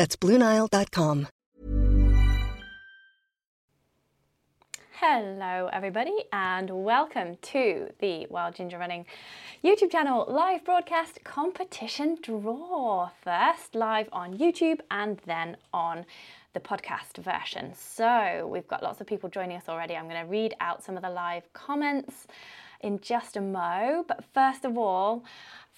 That's BlueNile.com. Hello, everybody, and welcome to the Wild Ginger Running YouTube channel live broadcast competition draw. First live on YouTube and then on the podcast version. So we've got lots of people joining us already. I'm going to read out some of the live comments in just a mo. But first of all,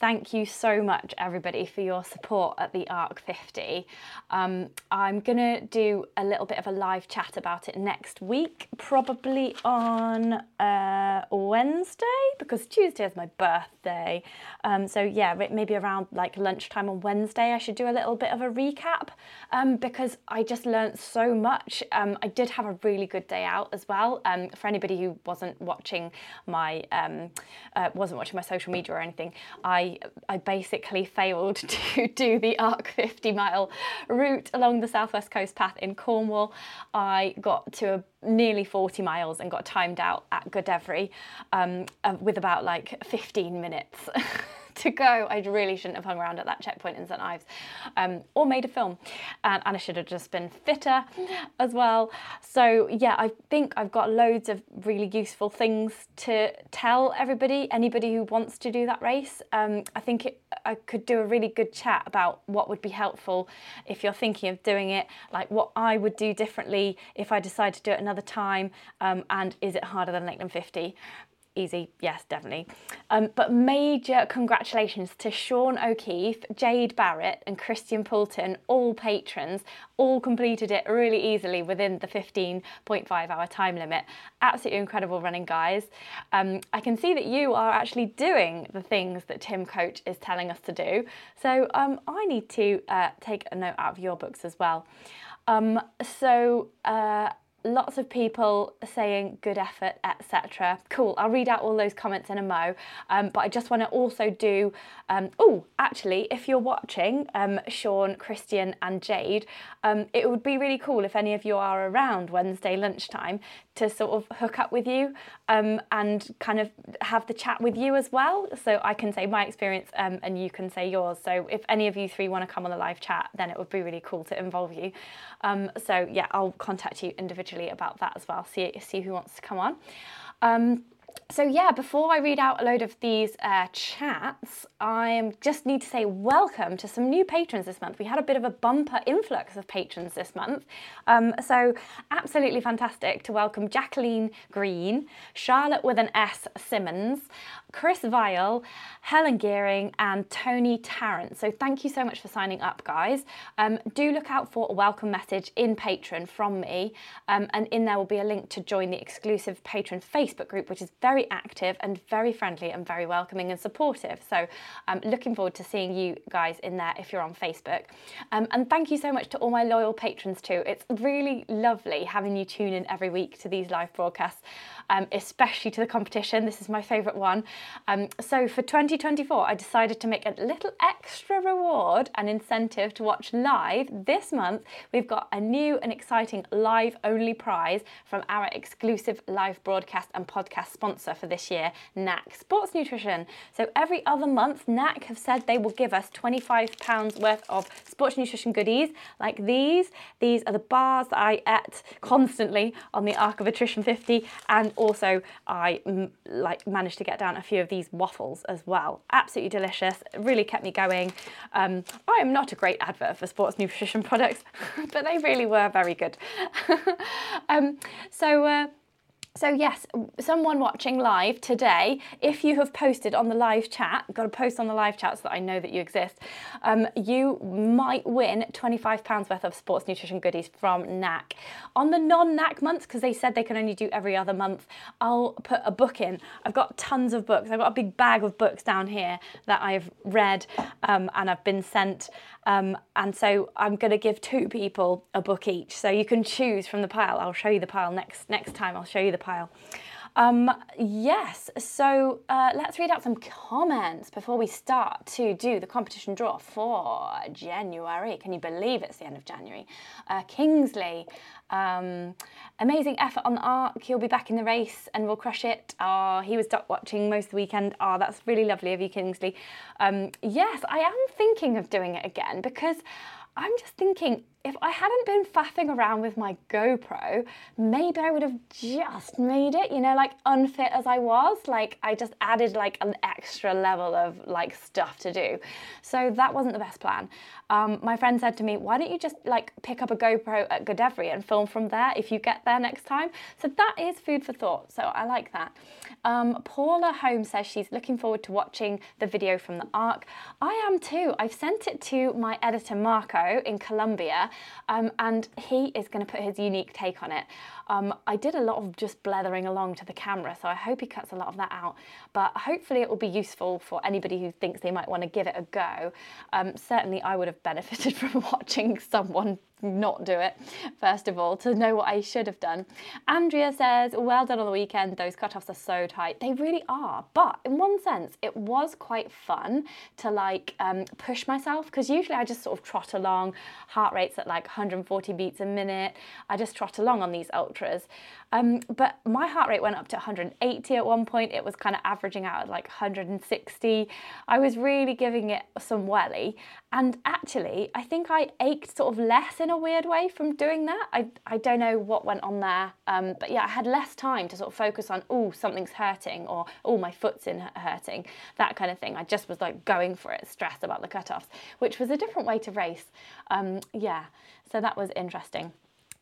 thank you so much, everybody, for your support at the ARC 50. Um, I'm going to do a little bit of a live chat about it next week, probably on uh, Wednesday, because Tuesday is my birthday. Um, so, yeah, maybe around like lunchtime on Wednesday, I should do a little bit of a recap um, because I just learned so much. Um, I did have a really good day out as well. Um, for anybody who wasn't watching my um, uh, wasn't watching my social media or anything, I I, basically failed to do the ARC 50 mile route along the southwest coast path in Cornwall. I got to nearly 40 miles and got timed out at Godrevy um, uh, with about like 15 minutes. to go. I really shouldn't have hung around at that checkpoint in St Ives um, or made a film. And, and I should have just been fitter as well. So, yeah, I think I've got loads of really useful things to tell everybody, anybody who wants to do that race. Um, I think it, I could do a really good chat about what would be helpful if you're thinking of doing it, like what I would do differently if I decide to do it another time, um, and is it harder than Lakeland 50? Easy, yes, definitely. Um, but major congratulations to Sean O'Keefe, Jade Barrett, and Christian Poulton, all patrons, all completed it really easily within the 15.5 hour time limit. Absolutely incredible running, guys. Um, I can see that you are actually doing the things that Tim Coach is telling us to do. So um, I need to uh, take a note out of your books as well. Um, so, uh, lots of people saying good effort, etc. Cool, I'll read out all those comments in a mo. Um, but I just want to also do, um, oh, actually, if you're watching, um, Sean, Christian, and Jade, um, it would be really cool if any of you are around Wednesday lunchtime to sort of hook up with you um, and kind of have the chat with you as well. So I can say my experience um, and you can say yours. So if any of you three want to come on the live chat, then it would be really cool to involve you. Um, so yeah, I'll contact you individually about that as well. See see who wants to come on. Um, so yeah, before I read out a load of these uh, chats, I just need to say welcome to some new patrons this month. We had a bit of a bumper influx of patrons this month. Um, so absolutely fantastic to welcome Jacqueline Green, Charlotte with an S Simmons, Chris Vile, Helen Gearing, and Tony Tarrant. So thank you so much for signing up, guys. Um, do look out for a welcome message in Patreon from me, um, and in there will be a link to join the exclusive Patreon Facebook group, which is very active and very friendly and very welcoming and supportive. So I'm um, looking forward to seeing you guys in there if you're on Facebook. Um, and thank you so much to all my loyal patrons too. It's really lovely having you tune in every week to these live broadcasts um, especially to the competition. This is my favourite one. Um, so for 2024, I decided to make a little extra reward and incentive to watch live. This month, we've got a new and exciting live only prize from our exclusive live broadcast and podcast sponsor for this year, Naak Sports Nutrition. So every other month, Naak have said they will give us £25 worth of sports nutrition goodies like these. These are the bars that I ate constantly on the Arc of Attrition 50, and also I like managed to get down a few of these waffles as well. Absolutely delicious, really kept me going. Um, I am not a great advert for sports nutrition products, but they really were very good. um, so. Uh, so yes, someone watching live today, if you have posted on the live chat, got to post on the live chat so that I know that you exist, um, you might win £25 worth of sports nutrition goodies from Naak. On the non-Naak months, because they said they can only do every other month, I'll put a book in. I've got tons of books. I've got a big bag of books down here that I've read um, and I've been sent. Um, and so I'm going to give two people a book each. So you can choose from the pile. I'll show you the pile next next time. I'll show you the pile. Um, yes, so uh, let's read out some comments before we start to do the competition draw for January. Can you believe it's the end of January? Uh, Kingsley, um, amazing effort on the arc. He'll be back in the race and we'll crush it. Oh, he was duck watching most of the weekend. Oh, that's really lovely of you, Kingsley. Um, yes, I am thinking of doing it again because I'm just thinking if I hadn't been faffing around with my GoPro, maybe I would have just made it, you know, like unfit as I was. Like I just added like an extra level of like stuff to do. So that wasn't the best plan. Um, my friend said to me, why don't you just like pick up a GoPro at Godrevy and film from there if you get there next time? So that is food for thought. So I like that. Um, Paula Holmes says she's looking forward to watching the video from the ARC. I am too. I've sent it to my editor Marco in Colombia um, and he is going to put his unique take on it. Um, I did a lot of just blethering along to the camera, so I hope he cuts a lot of that out. But hopefully, it will be useful for anybody who thinks they might want to give it a go. Um, certainly, I would have benefited from watching someone not do it, first of all, to know what I should have done. Andrea says, Well done on the weekend. Those cutoffs are so tight. They really are. But in one sense, it was quite fun to like um, push myself because usually I just sort of trot along, heart rates at like 140 beats a minute. I just trot along on these ultras. Um, but my heart rate went up to 180 at one point. It was kind of averaging out at like 160. I was really giving it some welly. And actually, I think I ached sort of less in a weird way from doing that. I, I don't know what went on there. Um, but yeah, I had less time to sort of focus on, oh, something's hurting or, oh, my foot's in hurting, that kind of thing. I just was like going for it, stressed about the cutoffs, which was a different way to race. Um, yeah, so that was interesting.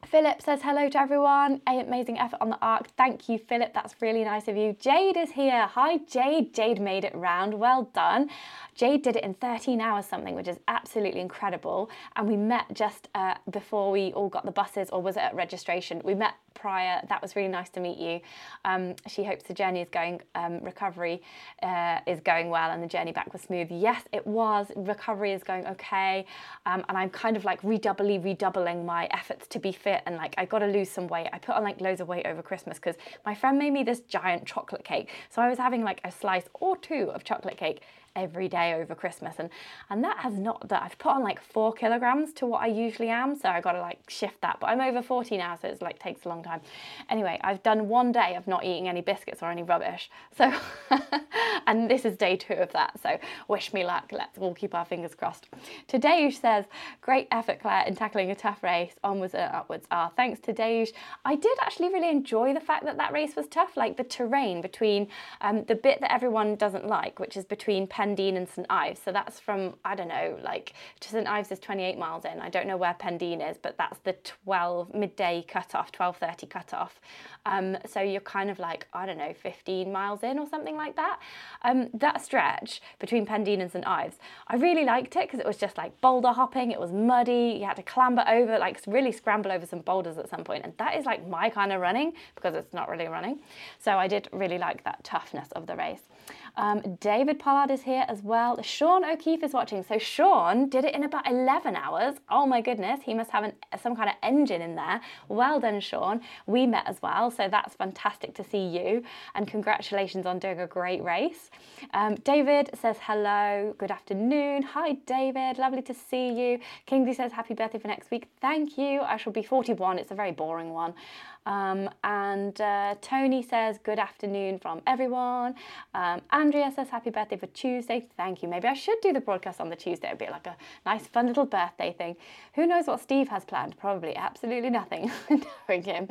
Philip says hello to everyone. A amazing effort on the arc. Thank you, Philip. That's really nice of you. Jade is here. Hi, Jade. Jade made it round. Well done. Jade did it in 13 hours something, which is absolutely incredible. And we met just uh, before we all got the buses, or was it at registration? We met prior. That was really nice to meet you. Um, she hopes the journey is going, um, recovery uh, is going well, and the journey back was smooth. Yes, it was. Recovery is going okay. Um, and I'm kind of like redoubly redoubling my efforts to be fit and like I got to lose some weight. I put on like loads of weight over Christmas because my friend made me this giant chocolate cake. So I was having like a slice or two of chocolate cake every day over Christmas. And, and that has not, that I've put on like four kilograms to what I usually am. So I got to like shift that, but I'm over 40 now. So it's like takes a long time. Anyway, I've done one day of not eating any biscuits or any rubbish. So, and this is day two of that. So wish me luck. Let's all keep our fingers crossed. Today says, great effort, Claire, in tackling a tough race. Onwards and upwards. Ah, thanks to Deuge. I did actually really enjoy the fact that that race was tough. Like the terrain between um, the bit that everyone doesn't like, which is between Pendeen and St Ives. So that's from, I don't know, like St Ives is 28 miles in. I don't know where Pendeen is, but that's the 12 midday cutoff, 12.30 cutoff. Um, so you're kind of like, I don't know, 15 miles in or something like that. Um, that stretch between Pendeen and St Ives, I really liked it because it was just like boulder hopping. It was muddy. You had to clamber over, like really scramble over some boulders at some point. And that is like my kind of running because it's not really running. So I did really like that toughness of the race. Um, David Pollard is here as well. Sean O'Keefe is watching. So Sean did it in about 11 hours. Oh my goodness, he must have an, some kind of engine in there. Well done, Sean. We met as well, so that's fantastic to see you. And congratulations on doing a great race. Um, David says hello, good afternoon. Hi, David, lovely to see you. Kingsley says happy birthday for next week. Thank you. I shall be 41. It's a very boring one. Um, and uh, Tony says, Good afternoon from everyone. Um, Andrea says, Happy birthday for Tuesday. Thank you. Maybe I should do the broadcast on the Tuesday. It'd be like a nice, fun little birthday thing. Who knows what Steve has planned? Probably absolutely nothing, knowing him.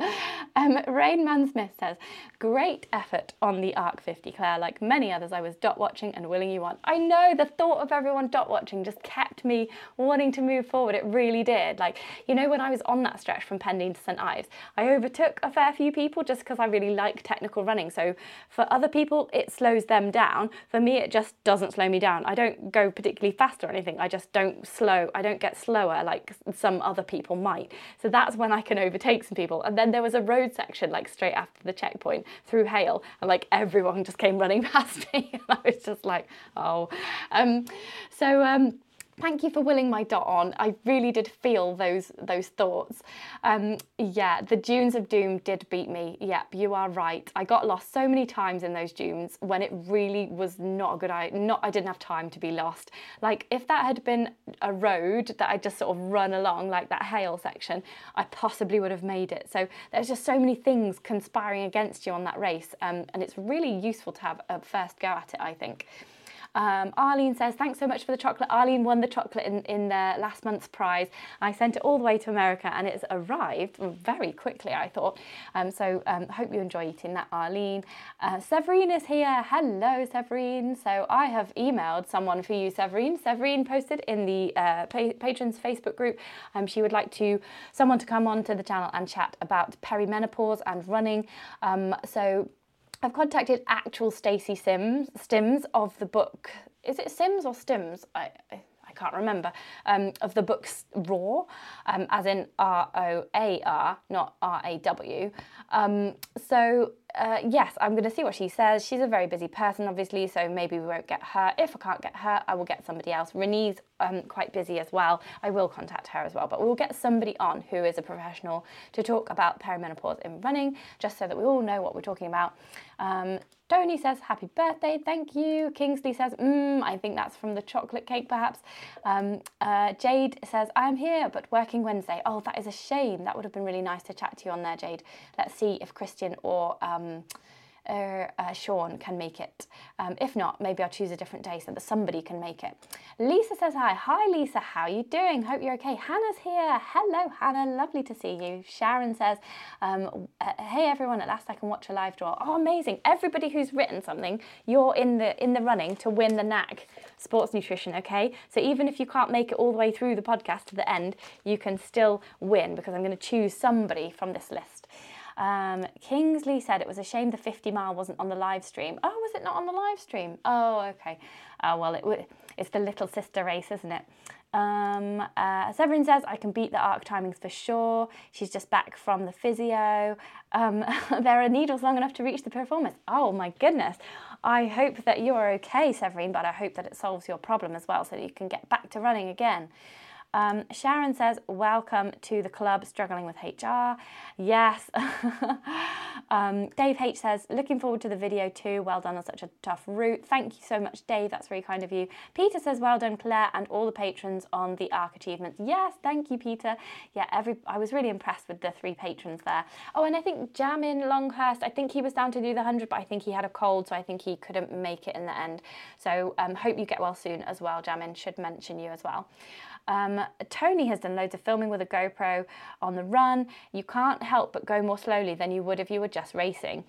Um, Rainman Smith says, Great effort on the ARC 50, Claire. Like many others, I was dot watching and willing you on. I know the thought of everyone dot watching just kept me wanting to move forward. It really did. Like, you know, when I was on that stretch from Pendeen to St Ives, I overtook took a fair few people just because I really like technical running. So for other people, it slows them down. For me, it just doesn't slow me down. I don't go particularly fast or anything. I just don't slow. I don't get slower like some other people might. So that's when I can overtake some people. And then there was a road section like straight after the checkpoint through Hayle, and like everyone just came running past me, and I was just like, oh. Um, so. Um, thank you for willing my dot on. I really did feel those those thoughts. Um, yeah, the dunes of doom did beat me. Yep, you are right. I got lost so many times in those dunes when it really was not a good idea. Not I didn't have time to be lost. Like if that had been a road that I just sort of run along, like that Hayle section, I possibly would have made it. So there's just so many things conspiring against you on that race, um, and it's really useful to have a first go at it. I think. Um, Arlene says, thanks so much for the chocolate. Arlene won the chocolate in, in last month's prize. I sent it all the way to America and it's arrived very quickly, I thought. Um, so um, hope you enjoy eating that, Arlene. Uh, Severine is here. Hello, Severine. So I have emailed someone for you, Severine. Severine posted in the uh, patrons Facebook group. Um, she would like to someone to come onto the channel and chat about perimenopause and running. Um, so I've contacted actual Stacey Sims Stims of the book. Is it Sims or Stims? I, I, I can't remember. Um, of the book's Roar, um, as in R O A R, not R A W. Um, so uh, yes, I'm going to see what she says. She's a very busy person, obviously, so maybe we won't get her. If I can't get her, I will get somebody else. Renee's um, quite busy as well. I will contact her as well, but we'll get somebody on who is a professional to talk about perimenopause in running, just so that we all know what we're talking about. Um, Tony says, happy birthday, thank you. Kingsley says, mmm, I think that's from the chocolate cake perhaps. Um, uh, Jade says, I'm here, but working Wednesday. Oh, that is a shame. That would have been really nice to chat to you on there, Jade. Let's see if Christian or um, uh, uh, Sean can make it. Um, if not, maybe I'll choose a different day so that somebody can make it. Lisa says hi. Hi, Lisa. How are you doing? Hope you're okay. Hannah's here. Hello, Hannah. Lovely to see you. Sharon says, um, uh, hey everyone. At last I can watch a live draw. Oh, amazing! Everybody who's written something, you're in the in the running to win the Naak Sports Nutrition. Okay, so even if you can't make it all the way through the podcast to the end, you can still win because I'm going to choose somebody from this list. Um, Kingsley said it was a shame the 50 mile wasn't on the live stream. Oh, was it not on the live stream? Oh, okay. Oh, well, it, it's the little sister race, isn't it? Um, uh, Severin says, I can beat the arc timings for sure. She's just back from the physio. Um, there are needles long enough to reach the performance. Oh my goodness. I hope that you are okay, Severin, but I hope that it solves your problem as well so that you can get back to running again. Um, Sharon says, Welcome to the club, struggling with HR. Yes. um, Dave H says, Looking forward to the video too. Well done on such a tough route. Thank you so much, Dave. That's very kind of you. Peter says, Well done, Claire, and all the patrons on the ARC achievements. Yes, thank you, Peter. Yeah, every I was really impressed with the three patrons there. Oh, and I think Jamin Longhurst, I think he was down to do the 100, but I think he had a cold, so I think he couldn't make it in the end. So um, hope you get well soon as well, Jamin. Should mention you as well. Um, Tony has done loads of filming with a GoPro on the run. You can't help but go more slowly than you would if you were just racing.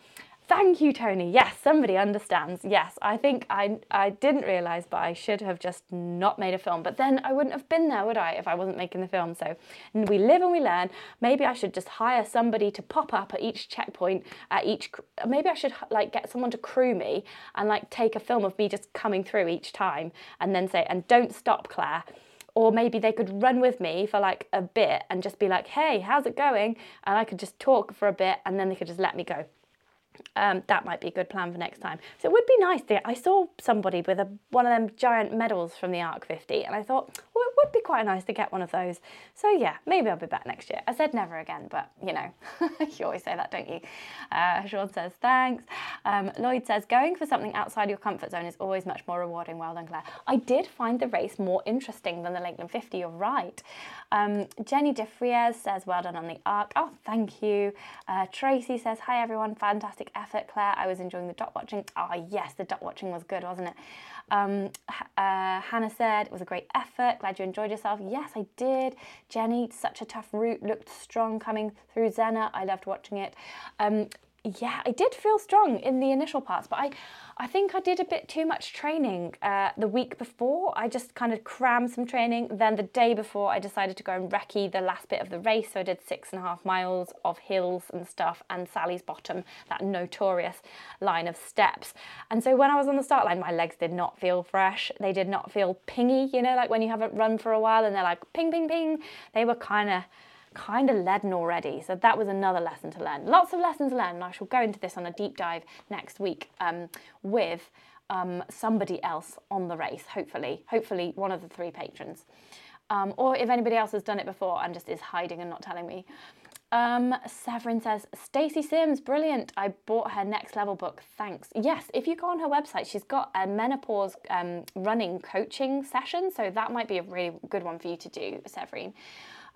Thank you, Tony. Yes, somebody understands. Yes, I think I, I didn't realise, but I should have just not made a film. But then I wouldn't have been there, would I, if I wasn't making the film? So we live and we learn. Maybe I should just hire somebody to pop up at each checkpoint, at each. Maybe I should like get someone to crew me and like take a film of me just coming through each time, and then say, "And don't stop, Claire." Or maybe they could run with me for like a bit and just be like, hey, how's it going? And I could just talk for a bit and then they could just let me go. Um, that might be a good plan for next time. So it would be nice. To, I saw somebody with a, one of them giant medals from the ARC 50, and I thought, well, it would be quite nice to get one of those. So yeah, maybe I'll be back next year. I said never again, but you know, you always say that, don't you? Uh, Sean says thanks. Um, Lloyd says going for something outside your comfort zone is always much more rewarding. Well done, Claire. I did find the race more interesting than the Lakeland 50. You're right. Um, Jenny DeFries says well done on the ARC. Oh, thank you. Uh, Tracy says hi everyone. Fantastic effort, Claire. I was enjoying the dot watching. Oh yes, the dot watching was good, wasn't it? Um, uh, Hannah said it was a great effort. Glad you enjoyed yourself. Yes, I did. Jenny, such a tough route. Looked strong coming through Zennor. I loved watching it. Um, yeah, I did feel strong in the initial parts, but I, I think I did a bit too much training uh, the week before. I just kind of crammed some training. Then the day before, I decided to go and recce the last bit of the race. So I did six and a half miles of hills and stuff, and Sally's Bottom, that notorious line of steps. And so when I was on the start line, my legs did not feel fresh. They did not feel pingy, you know, like when you haven't run for a while and they're like ping, ping, ping. They were kind of kind of leaden already. So that was another lesson to learn. Lots of lessons learned, and I shall go into this on a deep dive next week um, with um, somebody else on the race, hopefully, hopefully one of the three patrons. Um, or if anybody else has done it before and just is hiding and not telling me. Um, Severin says, Stacey Sims, brilliant. I bought her next level book. Thanks. Yes, if you go on her website, she's got a menopause um, running coaching session. So that might be a really good one for you to do, Severin.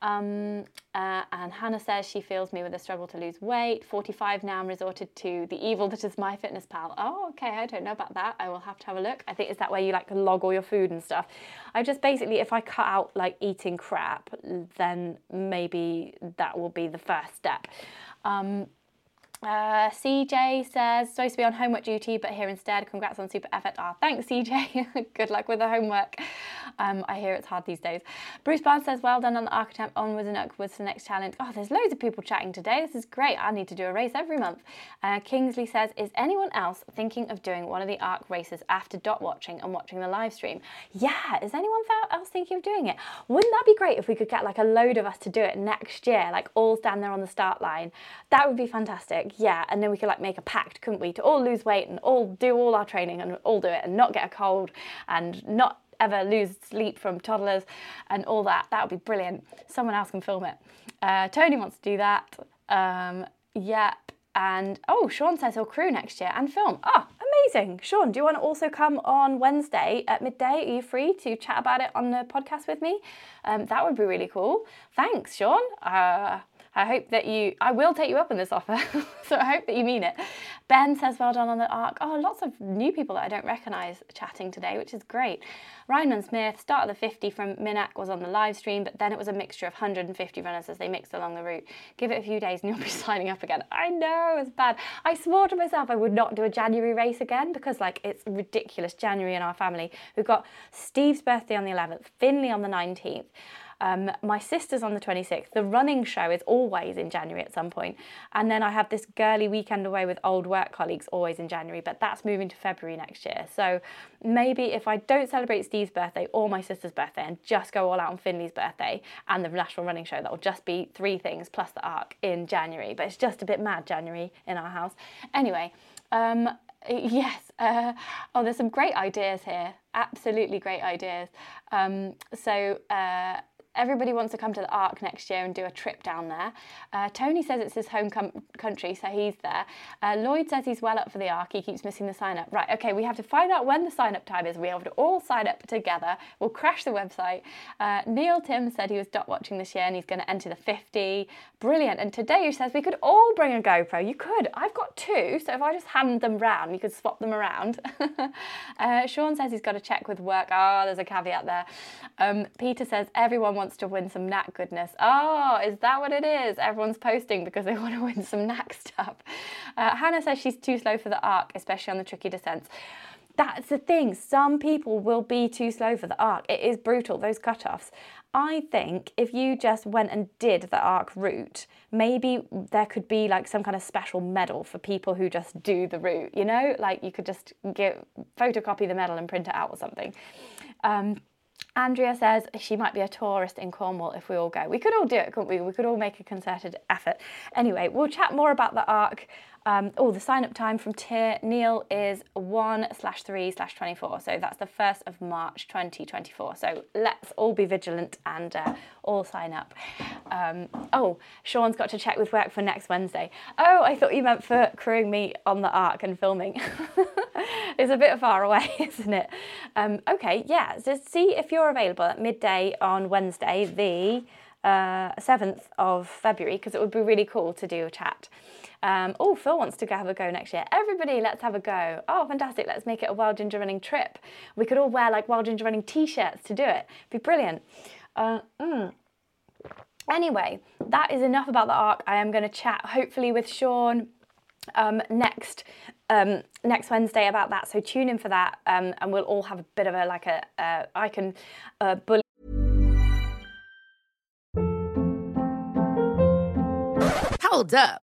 Um, uh, and Hannah says she feels me with a struggle to lose weight. 45 now, I'm resorted to the evil that is MyFitnessPal. Oh, okay, I don't know about that. I will have to have a look. I think is that where you like log all your food and stuff. I just basically, if I cut out like eating crap, then maybe that will be the first step. Um, uh, CJ says, supposed to be on homework duty, but here instead. Congrats on super effort. Ah, thanks, CJ. Good luck with the homework. Um, I hear it's hard these days. Bruce Barnes says, well done on the architect onwards and upwards to the next challenge. Oh, there's loads of people chatting today. This is great. I need to do a race every month. Uh, Kingsley says, is anyone else thinking of doing one of the ARC races after dot watching and watching the live stream? Yeah, is anyone else thinking of doing it? Wouldn't that be great if we could get like a load of us to do it next year, like all stand there on the start line? That would be fantastic yeah, and then we could like make a pact, couldn't we, to all lose weight and all do all our training and all do it and not get a cold and not ever lose sleep from toddlers and all that. That would be brilliant. Someone else can film it. Uh, Tony wants to do that. Um, yep. And oh, Sean says he'll crew next year and film. Oh, amazing. Sean, do you want to also come on Wednesday at midday? Are you free to chat about it on the podcast with me? Um, that would be really cool. Thanks, Sean. Uh, I hope that you, I will take you up on this offer, so I hope that you mean it. Ben says, well done on the arc. Oh, lots of new people that I don't recognise chatting today, which is great. Rainman Smith, start of the 50 from Minack was on the live stream, but then it was a mixture of 150 runners as they mixed along the route. Give it a few days and you'll be signing up again. I know, it's bad. I swore to myself I would not do a January race again because like it's ridiculous January in our family. We've got Steve's birthday on the 11th, Finley on the 19th. Um, my sister's on the 26th. The running show is always in January at some point. And then I have this girly weekend away with old work colleagues always in January, but that's moving to February next year. So maybe if I don't celebrate Steve's birthday or my sister's birthday and just go all out on Finley's birthday and the National Running Show, that will just be three things plus the ARC in January. But it's just a bit mad January in our house. Anyway, um, yes. Uh, oh, there's some great ideas here. Absolutely great ideas. Um, so, uh, Everybody wants to come to the Arc next year and do a trip down there. Uh, Tony says it's his home com- country, so he's there. Uh, Lloyd says he's well up for the Arc. He keeps missing the sign up. Right, okay, we have to find out when the sign up time is. We have to all sign up together. We'll crash the website. Uh, Neil Tim said he was dot watching this year and he's going to enter the 50. Brilliant. And today says we could all bring a GoPro. You could. I've got two, so if I just hand them round, you could swap them around. Uh, Sean says he's got to check with work. Oh, there's a caveat there. Um, Peter says everyone wants wants to win some Naak goodness. Oh, is that what it is? Everyone's posting because they want to win some Naak stuff. Uh, Hannah says she's too slow for the arc, especially on the tricky descents. That's the thing. Some people will be too slow for the arc. It is brutal, those cut-offs. I think if you just went and did the arc route, maybe there could be like some kind of special medal for people who just do the route, you know? Like you could just get photocopy the medal and print it out or something. Um, Andrea says she might be a tourist in Cornwall if we all go. We could all do it, couldn't we? We could all make a concerted effort. Anyway, we'll chat more about the ARC um, oh, the sign up time from Tier Neil is 1 slash 3 slash 24. So that's the 1st of March 2024. So let's all be vigilant and uh, all sign up. Um, oh, Sean's got to check with work for next Wednesday. Oh, I thought you meant for crewing me on the arc and filming. it's a bit far away, isn't it? Um, okay, yeah, just see if you're available at midday on Wednesday, the uh, 7th of February, because it would be really cool to do a chat. Um, oh, Phil wants to have a go next year. Everybody, let's have a go. Oh, fantastic. Let's make it a Wild Ginger Running trip. We could all wear like Wild Ginger Running t shirts to do it. Be brilliant. Uh, mm. Anyway, that is enough about the arc. I am going to chat hopefully with Sean um, next um, next Wednesday about that. So tune in for that, um, and we'll all have a bit of a like a uh, I can uh, bully. Hold up.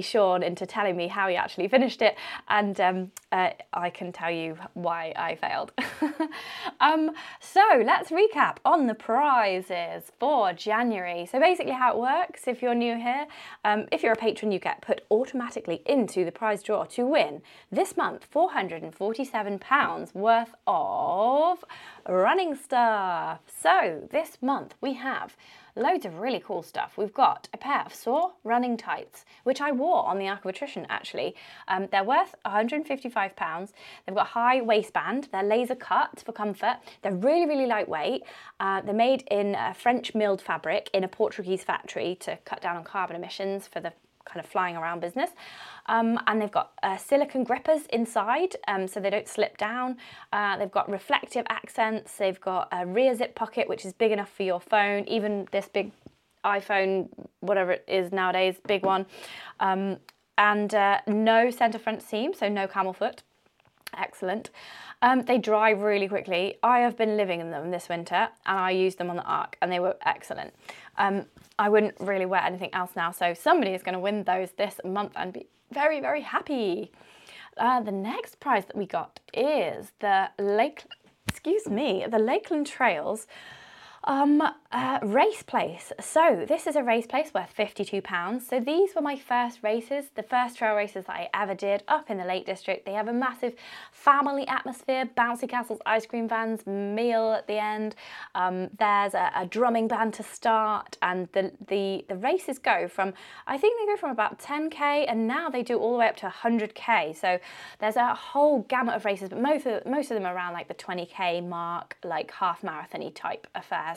Sean into telling me how he actually finished it, and um, uh, I can tell you why I failed. um, so let's recap on the prizes for January. So basically, how it works if you're new here, um, if you're a patron, you get put automatically into the prize draw to win this month £447 worth of running stuff. So this month we have loads of really cool stuff. We've got a pair of Soar running tights, which I wore on the Attrition actually. Um, they're worth £155. They've got high waistband, they're laser cut for comfort, they're really, really lightweight. Uh, they're made in a French milled fabric in a Portuguese factory to cut down on carbon emissions for the kind of flying around business. Um, and they've got uh, silicone grippers inside um, so they don't slip down. Uh, they've got reflective accents. They've got a rear zip pocket, which is big enough for your phone, even this big iPhone, whatever it is nowadays, big one. Um, and uh, no center front seam, so no camel foot. Excellent. Um, they dry really quickly. I have been living in them this winter and I used them on the Arc and they were excellent. Um, I wouldn't really wear anything else now, so somebody is going to win those this month and be very, very happy. Uh, the next prize that we got is the Lake, excuse me, the Lakeland Trails um, uh, race place. So this is a race place worth £52. So these were my first races, the first trail races that I ever did up in the Lake District. They have a massive family atmosphere, bouncy castles, ice cream vans, meal at the end. Um, there's a, a, drumming band to start and the, the, the races go from, I think they go from about 10k and now they do all the way up to 100k. So there's a whole gamut of races, but most of, most of them are around like the 20k mark, like half marathon type affairs.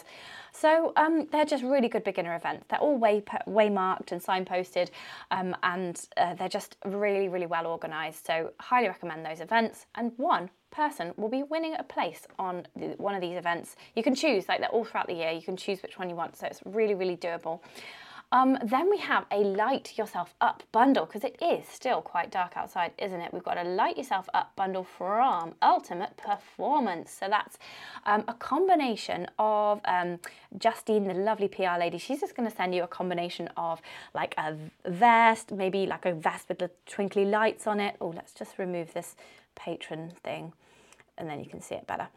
So um, they're just really good beginner events. They're all way, way marked and signposted, um, and uh, they're just really, really well organised. So highly recommend those events. And one person will be winning a place on one of these events. You can choose, like they're all throughout the year. You can choose which one you want. So it's really, really doable. Um, then we have a light yourself up bundle because it is still quite dark outside, isn't it? We've got a light yourself up bundle from Ultimate Performance. So that's um, a combination of um, Justine, the lovely PR lady. She's just going to send you a combination of like a vest, maybe like a vest with the twinkly lights on it. Oh, let's just remove this patron thing and then you can see it better.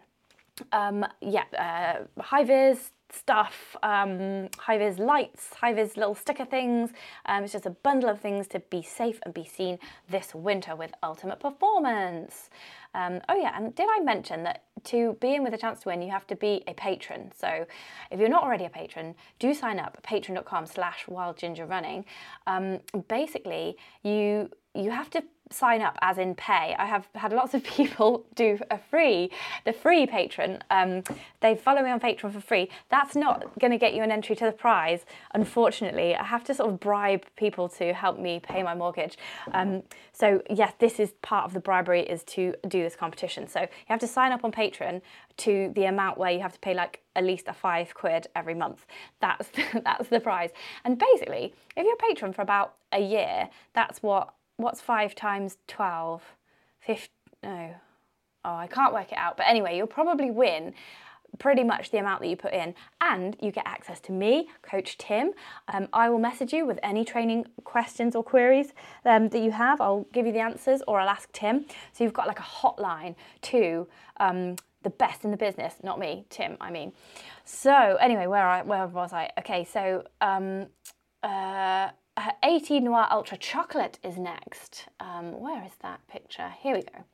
Um, yeah, uh, high vis, stuff, um, high vis lights, high vis little sticker things. Um, it's just a bundle of things to be safe and be seen this winter with Ultimate Performance. Um, oh yeah, and did I mention that to be in with a chance to win, you have to be a patron. So if you're not already a patron, do sign up patreon.com slash wildgingerrunning. Um, basically, you you have to sign up as in pay. I have had lots of people do a free, the free patron. Um, they follow me on Patreon for free. That's not going to get you an entry to the prize. Unfortunately, I have to sort of bribe people to help me pay my mortgage. Um, so yes, this is part of the bribery is to do this competition. So you have to sign up on Patreon to the amount where you have to pay like at least a five quid every month. That's that's the prize. And basically, if you're a patron for about a year, that's what what's 5 times 12? 50, no. Oh, I can't work it out. But anyway, you'll probably win pretty much the amount that you put in. And you get access to me coach tim. Um, i will message you with any training questions or queries um, that you have. I'll give you the answers or i'll ask tim. So you've got like a hotline to um, the best in the business. Not me tim i mean. So anyway where I, where was i? Okay so um, uh, 80 Noir Ultra Chocolate is next. Um, where is that picture? Here we go.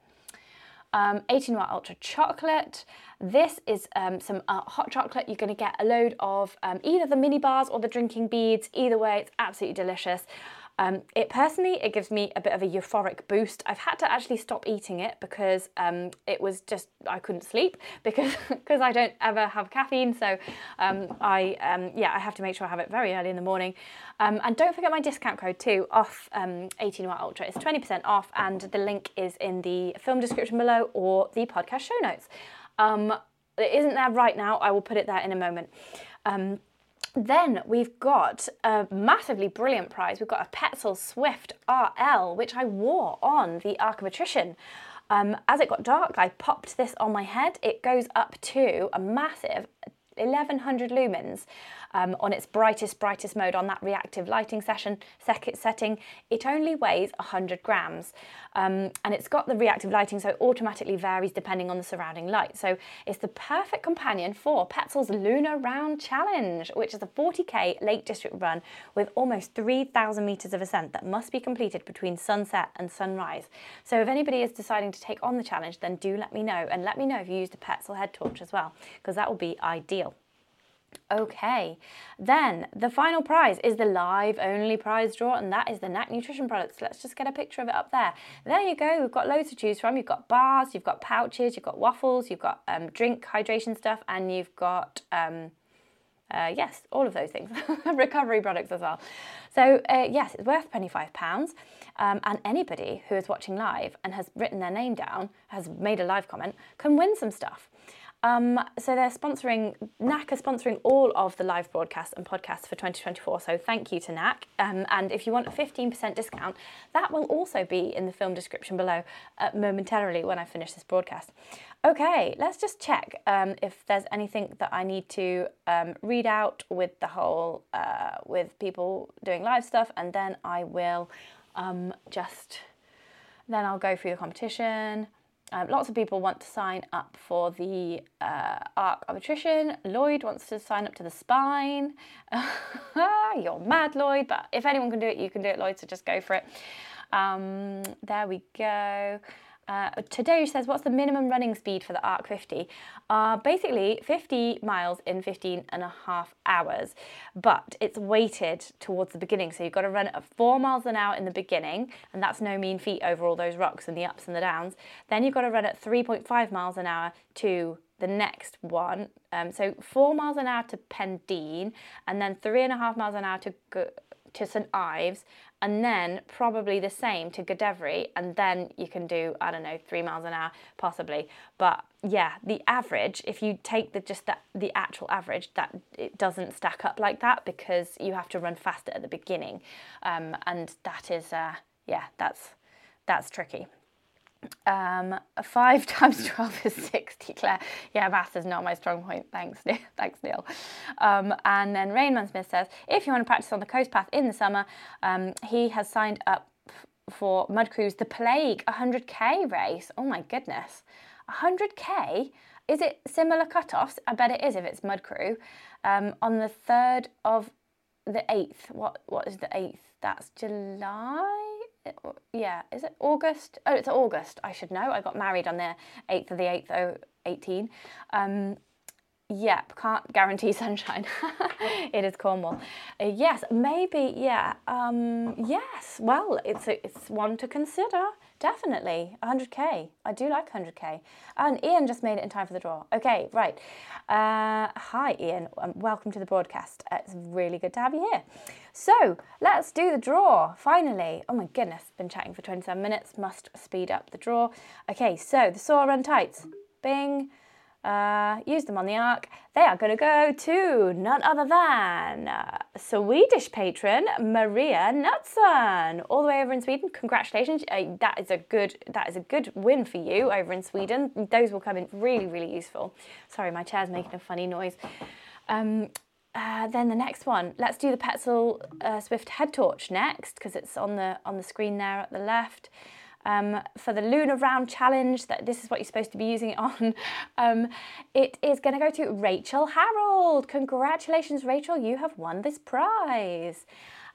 Um, 80 Noir Ultra Chocolate. This is um, some uh, hot chocolate. You're going to get a load of um, either the mini bars or the drinking beads. Either way, it's absolutely delicious. Um, it personally, it gives me a bit of a euphoric boost. I've had to actually stop eating it because um, it was just I couldn't sleep because because I don't ever have caffeine. So um, I um, yeah I have to make sure I have it very early in the morning. Um, and don't forget my discount code too off um, 80 Noir Ultra. It's 20% off, and the link is in the film description below or the podcast show notes. it isn't there right now. I will put it there in a moment. Then we've got a massively brilliant prize. We've got a Petzl Swift RL, which I wore on the Arc of Attrition. Um, as it got dark, I popped this on my head. It goes up to a massive 1100 lumens um, on its brightest, brightest mode on that reactive lighting session setting. It only weighs 100 grams um, and it's got the reactive lighting so it automatically varies depending on the surrounding light. So it's the perfect companion for Petzl's Lunar Round Challenge, which is a 40k Lake District run with almost 3,000 metres of ascent that must be completed between sunset and sunrise. So if anybody is deciding to take on the challenge, then do let me know and let me know if you used a Petzl head torch as well, because that will be ideal. Okay, then the final prize is the live only prize draw, and that is the Naak Nutrition products. Let's just get a picture of it up there. There you go, we've got loads to choose from. You've got bars, you've got pouches, you've got waffles, you've got um, drink hydration stuff, and you've got, um, uh, yes, all of those things. Recovery products as well. So, uh, yes, it's worth £25. Um, and anybody who is watching live and has written their name down, has made a live comment, can win some stuff. Um, so they're sponsoring, Naak are sponsoring all of the live broadcasts and podcasts for 2024. So thank you to Naak. Um, and if you want a 15% discount, that will also be in the film description below uh, momentarily when I finish this broadcast. Okay, let's just check um, if there's anything that I need to um, read out with the whole, uh, with people doing live stuff, and then I will um, just, then I'll go through the competition. Um, lots of people want to sign up for the uh, Arc of Attrition. Lloyd wants to sign up to the Spine. You're mad, Lloyd, but if anyone can do it, you can do it, Lloyd, so just go for it. Um, there we go. Uh, says, what's the minimum running speed for the ARC 50? Uh, basically, 50 miles in 15 and a half hours, but it's weighted towards the beginning. So you've got to run at four miles an hour in the beginning, and that's no mean feat over all those rocks and the ups and the downs. Then you've got to run at 3.5 miles an hour to the next one. Um, so four miles an hour to Pendeen, and then three and a half miles an hour to to St Ives, and then probably the same to Godrevy, and then you can do I don't know three miles an hour possibly. But yeah, the average, if you take the just that the actual average, that it doesn't stack up like that because you have to run faster at the beginning, um, and that is uh, yeah, that's that's tricky. Um, 5 times 12 is 60, Claire. Yeah, maths is not my strong point. Thanks, Neil. Thanks, Neil. Um, and then Rainman Smith says, if you want to practice on the coast path in the summer, um, he has signed up for Mud Crew's The Plague, 100k race. Oh my goodness. 100k is it similar cut-offs? I bet it is if it's Mud Crew. Um, on the 3rd of the 8th, what what is the 8th? That's July? Yeah, is it August? Oh, it's August. I should know. I got married on the 8th of the 8th, 18. Um, Yep, can't guarantee sunshine. it is Cornwall. Uh, yes, maybe. Yeah. Um, yes. Well, it's a, it's one to consider. Definitely, 100k. I do like 100k. And Ian just made it in time for the draw. Okay, right. Uh, hi, Ian. Um, welcome to the broadcast. Uh, it's really good to have you here. So let's do the draw. Finally. Oh my goodness, been chatting for 27 minutes. Must speed up the draw. Okay, so the Soar Run Tights. Bing uh, use them on the Arc. They are going to go to none other than uh, Swedish patron Maria Knutsson, all the way over in Sweden. Congratulations! Uh, that is a good that is a good win for you over in Sweden. Those will come in really really useful. Sorry, my chair's making a funny noise. Um, uh, then the next one, let's do the Petzl uh, Swift head torch next because it's on the on the screen there at the left um, for the Lunar Round Challenge, that this is what you're supposed to be using it on, um, it is going to go to Rachel Harold. Congratulations, Rachel, you have won this prize.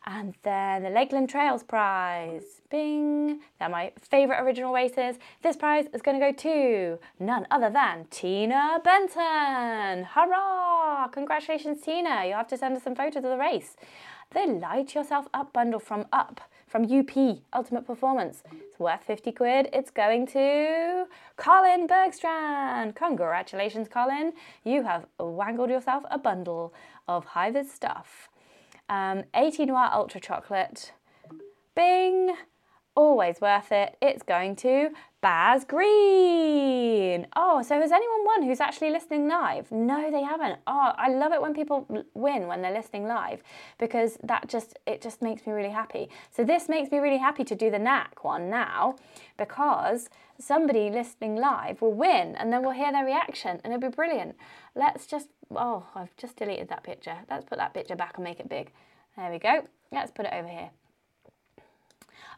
And then the Lakeland Trails prize. Bing! They're my favourite original races. This prize is going to go to none other than Tina Benton. Hurrah! Congratulations, Tina. You'll have to send us some photos of the race. The Light Yourself Up bundle from Up from UP Ultimate Performance. It's worth 50 quid. It's going to Colin Bergstrand. Congratulations, Colin. You have wangled yourself a bundle of high stuff. Um, 80 Noir Ultra Chocolate. Bing! Always worth it. It's going to Baz Green. Oh, so has anyone won who's actually listening live? No, they haven't. Oh, I love it when people win when they're listening live because that just it just makes me really happy. So this makes me really happy to do the Naak one now because somebody listening live will win and then we'll hear their reaction and it'll be brilliant. Let's just oh, I've just deleted that picture. Let's put that picture back and make it big. There we go. Let's put it over here.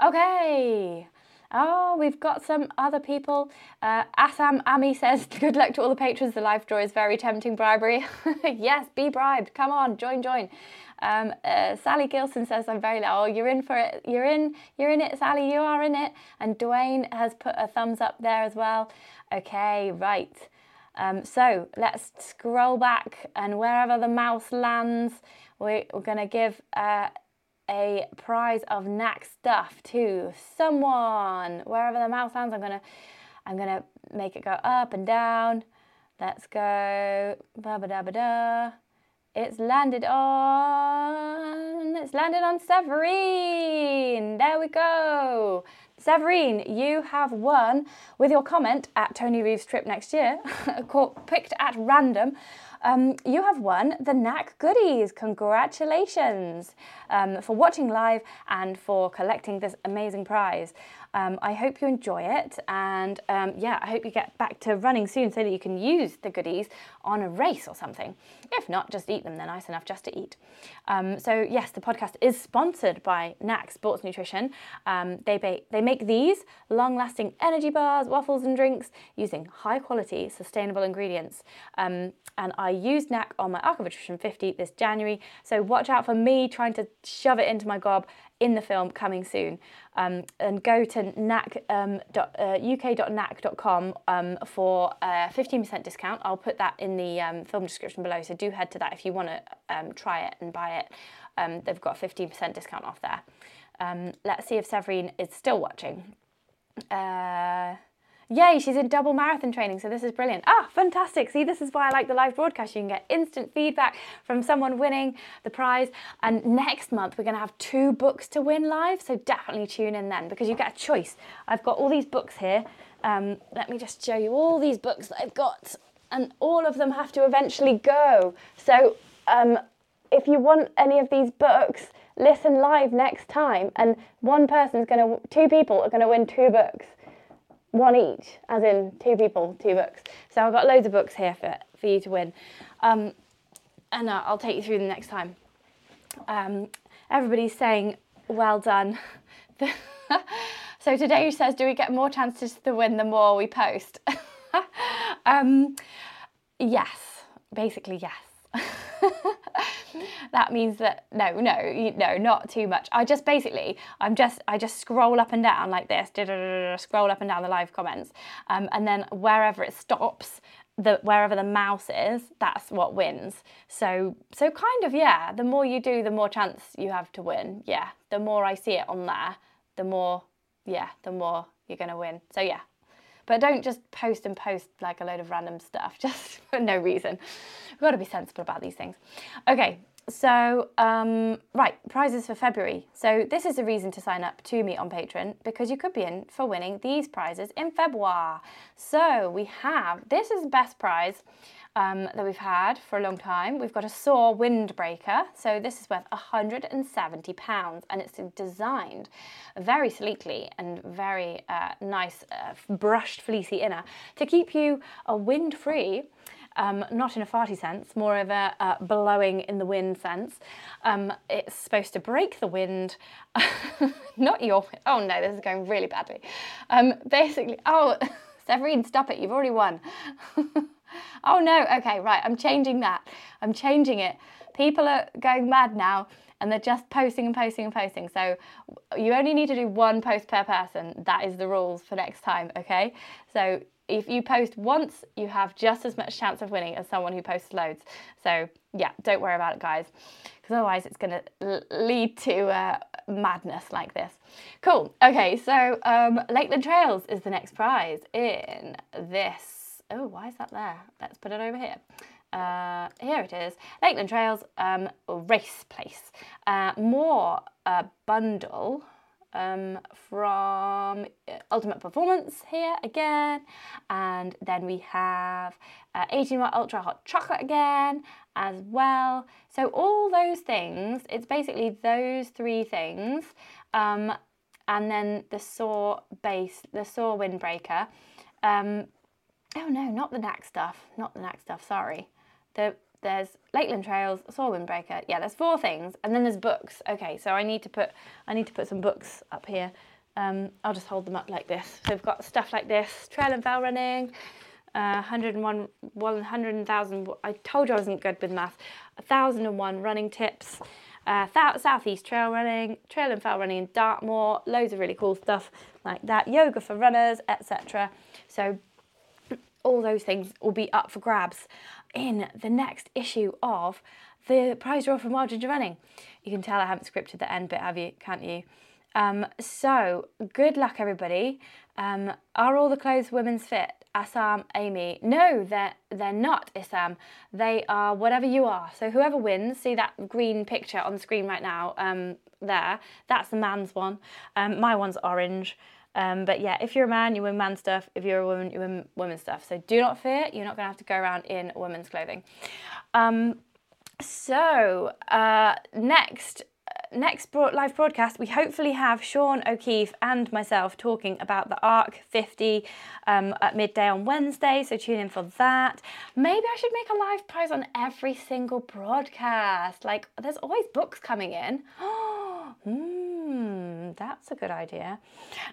Okay. Oh, we've got some other people. Uh, Assam Ami says, Good luck to all the patrons. The life draw is very tempting bribery. yes, be bribed. Come on, join, join. Um, uh, Sally Gilson says, I'm very low. Oh, you're in for it. You're in. You're in it, Sally. You are in it. And Dwayne has put a thumbs up there as well. Okay, right. Um, so let's scroll back and wherever the mouse lands, we, are going to give uh, a prize of Naak stuff to someone. Wherever the mouse lands, I'm gonna I'm gonna make it go up and down. Let's go. Ba ba da ba da. It's landed on. It's landed on Severine. There we go. Severine, you have won with your comment at Tony Reeves' trip next year, picked at random. Um, you have won the Naak goodies. Congratulations um, for watching live and for collecting this amazing prize. Um, I hope you enjoy it, and um, yeah, I hope you get back to running soon so that you can use the goodies on a race or something. If not, just eat them, they're nice enough just to eat. Um, so, yes, the podcast is sponsored by Naak Sports Nutrition. Um, they, ba- they make these long lasting energy bars, waffles, and drinks using high quality, sustainable ingredients. Um, and I used Naak on my Attrition 50 this January, so watch out for me trying to shove it into my gob in the film coming soon. Um, and go to naak, um, dot, uh, uk.naak.com um, for a 15% discount. I'll put that in the um, film description below, so do head to that if you want to um, try it and buy it. Um, they've got a 15% discount off there. let's see if Severine is still watching. Uh, Yay, she's in double marathon training, so this is brilliant. Ah, fantastic. See, this is why I like the live broadcast. You can get instant feedback from someone winning the prize. And next month, we're going to have two books to win live, so definitely tune in then because you get a choice. I've got all these books here. Um, let me just show you all these books that I've got, and all of them have to eventually go. So, um, if you want any of these books, listen live next time, and one person's going to, two people are going to win two books one each, as in two people, two books. So I've got loads of books here for, for you to win. Um, and uh, I'll take you through the next time. Um, everybody's saying, well done. so today says, do we get more chances to win the more we post? um, yes, basically yes. that means that no, no, no, not too much. I just basically, I'm just, I just scroll up and down like this, scroll up and down the live comments, um, and then wherever it stops, the wherever the mouse is, that's what wins. So, so kind of yeah. The more you do, the more chance you have to win. Yeah, the more I see it on there, the more, yeah, the more you're gonna win. So yeah, but don't just post and post like a load of random stuff just for no reason. We've got to be sensible about these things. Okay, so, um, right, prizes for February. So, this is a reason to sign up to me on Patreon because you could be in for winning these prizes in February. So, we have this is best prize um, that we've had for a long time. We've got a Soar windbreaker. So, this is worth £170 and it's designed very sleekly and very uh, nice, uh, brushed fleecy inner to keep you uh, wind free um, not in a farty sense, more of a uh, blowing in the wind sense. Um, it's supposed to break the wind, not your, oh no, this is going really badly. Um, basically, oh, Severine, stop it, you've already won. oh no, okay, right, I'm changing that. I'm changing it. People are going mad now and they're just posting and posting and posting. So you only need to do one post per person. That is the rules for next time, okay? So if you post once, you have just as much chance of winning as someone who posts loads. So yeah, don't worry about it, guys, because otherwise it's going to lead to uh, madness like this. Cool. Okay, so um, Lakeland Trails is the next prize in this. Oh, why is that there? Let's put it over here. Uh, here it is, Lakeland Trails um, Race Place. Uh, more uh, bundle um, from uh, Ultimate Performance here again. And then we have uh, 80 Noir Ultra hot chocolate again as well. So all those things, it's basically those three things. Um, and then the Soar base, the Soar windbreaker. Um, oh no, not the Naak stuff, not the Naak stuff, sorry. The there's Lakeland Trails, Soar Windbreaker. Yeah, there's four things, and then there's books. Okay, so I need to put I need to put some books up here. Um, I'll just hold them up like this. So we've got stuff like this: Trail and Fell Running, uh, 101, 100,000. I told you I wasn't good with math. 1,001 running tips. Uh, Southeast Trail Running, Trail and Fell Running in Dartmoor, loads of really cool stuff like that, yoga for runners, etc. So all those things will be up for grabs in the next issue of the prize draw from Wild Ginger Running. You can tell I haven't scripted the end bit, have you? Can't you? Um, so, good luck, everybody. Um, are all the clothes women's fit? Assam, Amy. No, they're, they're not Assam. They are whatever you are. So, whoever wins, see that green picture on the screen right now um, there? That's the man's one. Um, my one's orange. Um, but yeah, if you're a man, you win man stuff. If you're a woman, you win women's stuff. So do not fear, you're not going to have to go around in women's clothing. Um, so uh, next, uh, next live broadcast, we hopefully have Sean O'Keefe and myself talking about the ARC 50 um, at midday on Wednesday. So tune in for that. Maybe I should make a live prize on every single broadcast. Like, there's always books coming in. Hmm, that's a good idea.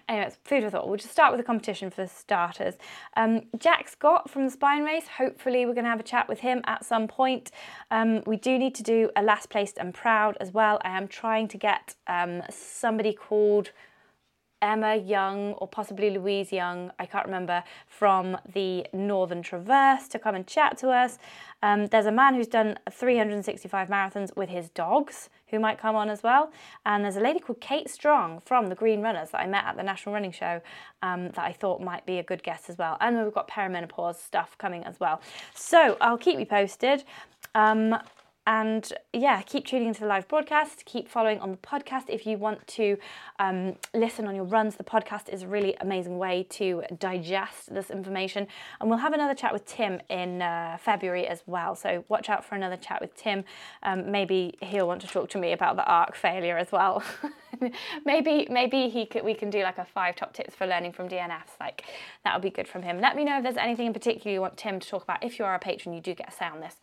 Anyways, food for thought. We'll just start with the competition for starters. Um, Jack Scott from the Spine Race. Hopefully, we're going to have a chat with him at some point. Um, we do need to do a last placed and proud as well. I am trying to get um, somebody called Emma Young or possibly Louise Young, I can't remember, from the Northern Traverse to come and chat to us. Um, there's a man who's done 365 marathons with his dogs who might come on as well. And there's a lady called Kate Strong from the Green Runners that I met at the National Running Show um, that I thought might be a good guest as well. And we've got perimenopause stuff coming as well. So I'll keep you posted. Um, and yeah, keep tuning into the live broadcast. Keep following on the podcast if you want to um, listen on your runs. The podcast is a really amazing way to digest this information. And we'll have another chat with Tim in uh, February as well. So watch out for another chat with Tim. Um, maybe he'll want to talk to me about the ARC failure as well. maybe maybe he could, we can do like a five top tips for learning from DNFs. Like that would be good from him. Let me know if there's anything in particular you want Tim to talk about. If you are a patron, you do get a say on this.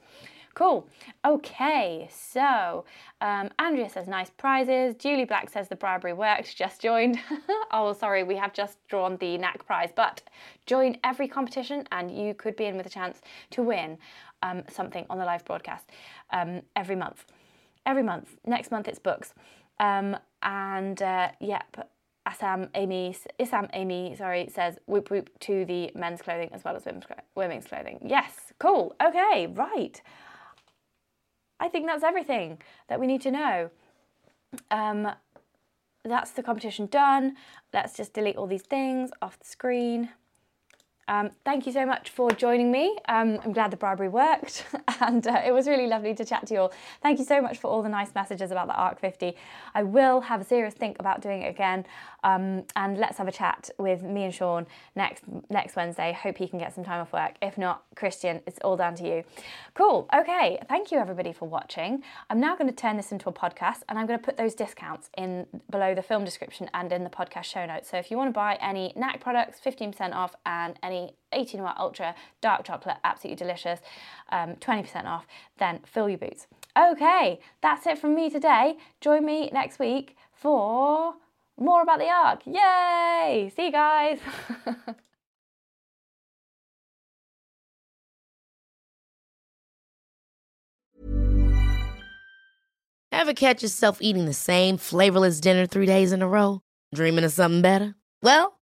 Cool. Okay, so um, Andrea says nice prizes. Julie Black says the bribery worked. Just joined. oh, sorry, we have just drawn the Naak prize, but join every competition and you could be in with a chance to win um, something on the live broadcast um, every month. Every month. Next month it's books. Um, and uh, yep, Assam Amy, Isam Amy, sorry, says whoop whoop to the men's clothing as well as women's clothing. Yes, cool. Okay, right. I think that's everything that we need to know. Um, that's the competition done. Let's just delete all these things off the screen. Um, thank you so much for joining me. Um, I'm glad the bribery worked and uh, it was really lovely to chat to you all. Thank you so much for all the nice messages about the ARC 50. I will have a serious think about doing it again um, and let's have a chat with me and Sean next next Wednesday. Hope he can get some time off work. If not, Christian, it's all down to you. Cool. Okay. Thank you everybody for watching. I'm now going to turn this into a podcast and I'm going to put those discounts in below the film description and in the podcast show notes. So if you want to buy any Naak products, 15% off and any 80 Noir Ultra dark chocolate, absolutely delicious, um, 20% off, then fill your boots. Okay, that's it from me today. Join me next week for more about the ARC. Yay! See you guys. Ever catch yourself eating the same flavorless dinner three days in a row? Dreaming of something better? Well,